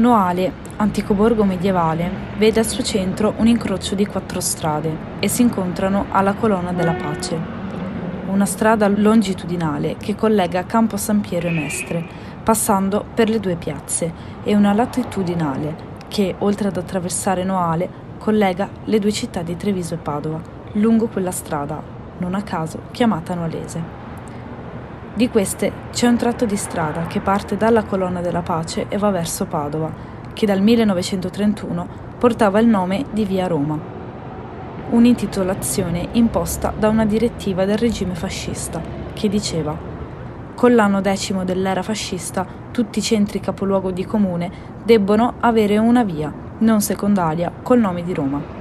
Noale, antico borgo medievale, vede al suo centro un incrocio di quattro strade e si incontrano alla Colonna della Pace, una strada longitudinale che collega Campo San Piero e Mestre, passando per le due piazze, e una latitudinale che, oltre ad attraversare Noale, collega le due città di Treviso e Padova, lungo quella strada, non a caso chiamata Noalese. Di queste c'è un tratto di strada che parte dalla Colonna della Pace e va verso Padova, che dal 1931 portava il nome di Via Roma. Un'intitolazione imposta da una direttiva del regime fascista che diceva con l'anno decimo dell'era fascista tutti i centri capoluogo di comune debbono avere una via, non secondaria, col nome di Roma.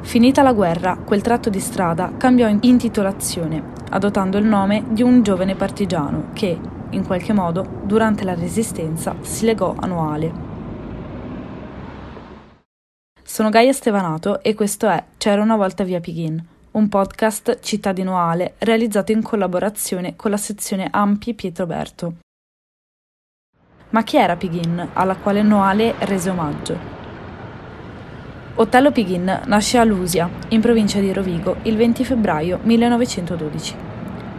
Finita la guerra, quel tratto di strada cambiò intitolazione adottando il nome di un giovane partigiano che, in qualche modo, durante la Resistenza si legò a Noale. Sono Gaia Stevanato e questo è C'era una volta via Pighin, un podcast città di Noale realizzato in collaborazione con la sezione Ampi Pietroberto. Ma chi era Pighin, alla quale Noale rese omaggio? Otello Pighin nasce a Lusia, in provincia di Rovigo, il 20 febbraio 1912.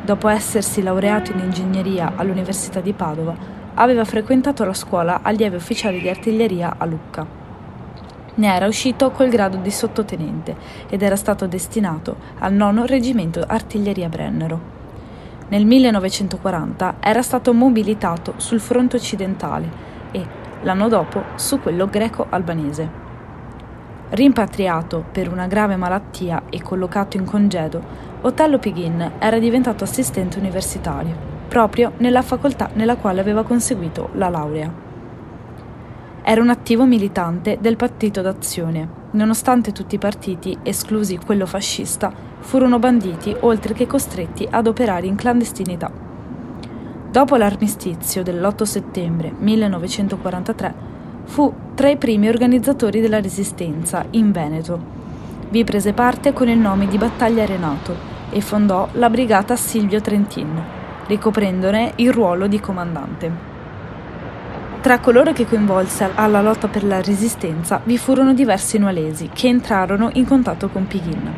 Dopo essersi laureato in ingegneria all'Università di Padova, aveva frequentato la scuola allievi ufficiali di artiglieria a Lucca. Ne era uscito col grado di sottotenente ed era stato destinato al nono reggimento artiglieria Brennero. Nel 1940 era stato mobilitato sul fronte occidentale e, l'anno dopo, su quello greco-albanese. Rimpatriato per una grave malattia e collocato in congedo, Otello Pighin era diventato assistente universitario, proprio nella facoltà nella quale aveva conseguito la laurea. Era un attivo militante del Partito d'Azione, nonostante tutti i partiti, esclusi quello fascista, furono banditi oltre che costretti ad operare in clandestinità. Dopo l'armistizio dell'8 settembre 1943, Fu tra i primi organizzatori della Resistenza in Veneto. Vi prese parte con il nome di Battaglia Renato e fondò la brigata Silvio Trentin, ricoprendone il ruolo di comandante. Tra coloro che coinvolse alla lotta per la resistenza vi furono diversi nualesi che entrarono in contatto con Pighin.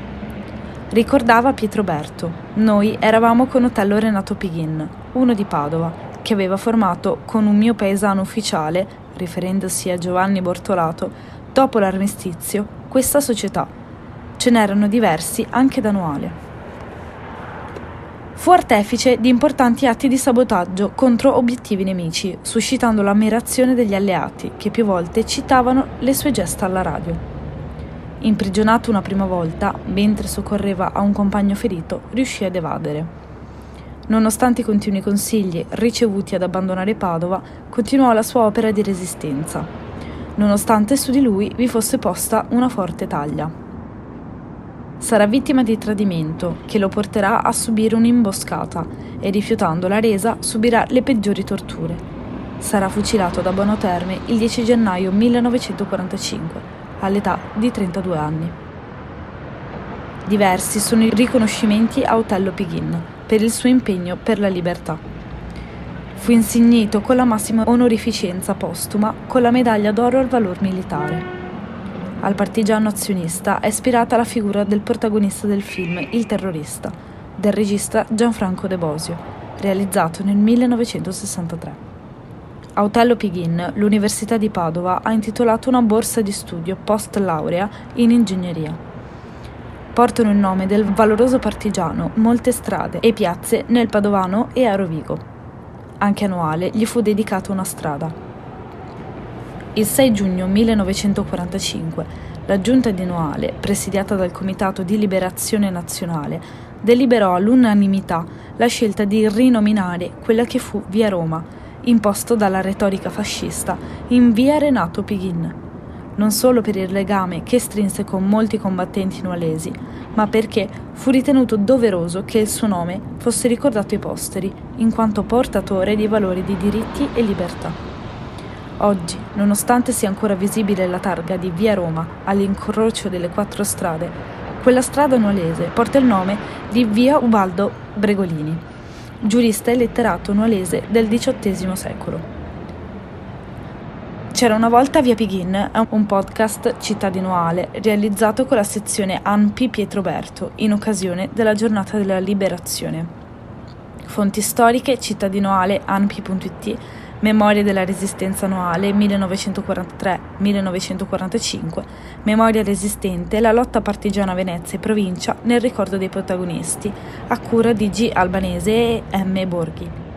Ricordava Pietro Berto, noi eravamo con Otello Renato Pighin, uno di Padova, che aveva formato con un mio paesano ufficiale riferendosi a Giovanni Bortolato, dopo l'armistizio, questa società. Ce n'erano diversi anche da Noale. Fu artefice di importanti atti di sabotaggio contro obiettivi nemici, suscitando l'ammirazione degli alleati, che più volte citavano le sue gesta alla radio. Imprigionato una prima volta, mentre soccorreva a un compagno ferito, riuscì ad evadere. Nonostante i continui consigli ricevuti ad abbandonare Padova, continuò la sua opera di resistenza, nonostante su di lui vi fosse posta una forte taglia. Sarà vittima di tradimento, che lo porterà a subire un'imboscata e rifiutando la resa subirà le peggiori torture. Sarà fucilato da Bono Terme il 10 gennaio 1945, all'età di 32 anni. Diversi sono i riconoscimenti a Otello Pighin, per il suo impegno per la libertà. Fu insignito con la massima onorificenza postuma con la medaglia d'oro al valor militare. Al partigiano azionista è ispirata la figura del protagonista del film Il terrorista, del regista Gianfranco De Bosio, realizzato nel 1963. A Otello Pighin, l'Università di Padova ha intitolato una borsa di studio post laurea in ingegneria portano il nome del valoroso partigiano molte strade e piazze nel Padovano e a Rovigo. Anche a Noale gli fu dedicata una strada. Il 6 giugno 1945 la giunta di Noale, presidiata dal Comitato di Liberazione Nazionale, deliberò all'unanimità la scelta di rinominare quella che fu Via Roma, imposto dalla retorica fascista, in Via Renato Pighin non solo per il legame che strinse con molti combattenti nualesi, ma perché fu ritenuto doveroso che il suo nome fosse ricordato ai posteri, in quanto portatore di valori di diritti e libertà. Oggi, nonostante sia ancora visibile la targa di Via Roma all'incrocio delle quattro strade, quella strada nualese porta il nome di Via Ubaldo Bregolini, giurista e letterato nualese del XVIII secolo. C'era una volta Via Pighin è un podcast cittadinoale realizzato con la sezione ANPI Pietroberto in occasione della giornata della liberazione. Fonti storiche cittadinoale anpi.it Memoria della Resistenza annuale 1943-1945, Memoria resistente, la lotta partigiana Venezia e provincia nel ricordo dei protagonisti, a cura di G. Albanese e M. Borghi.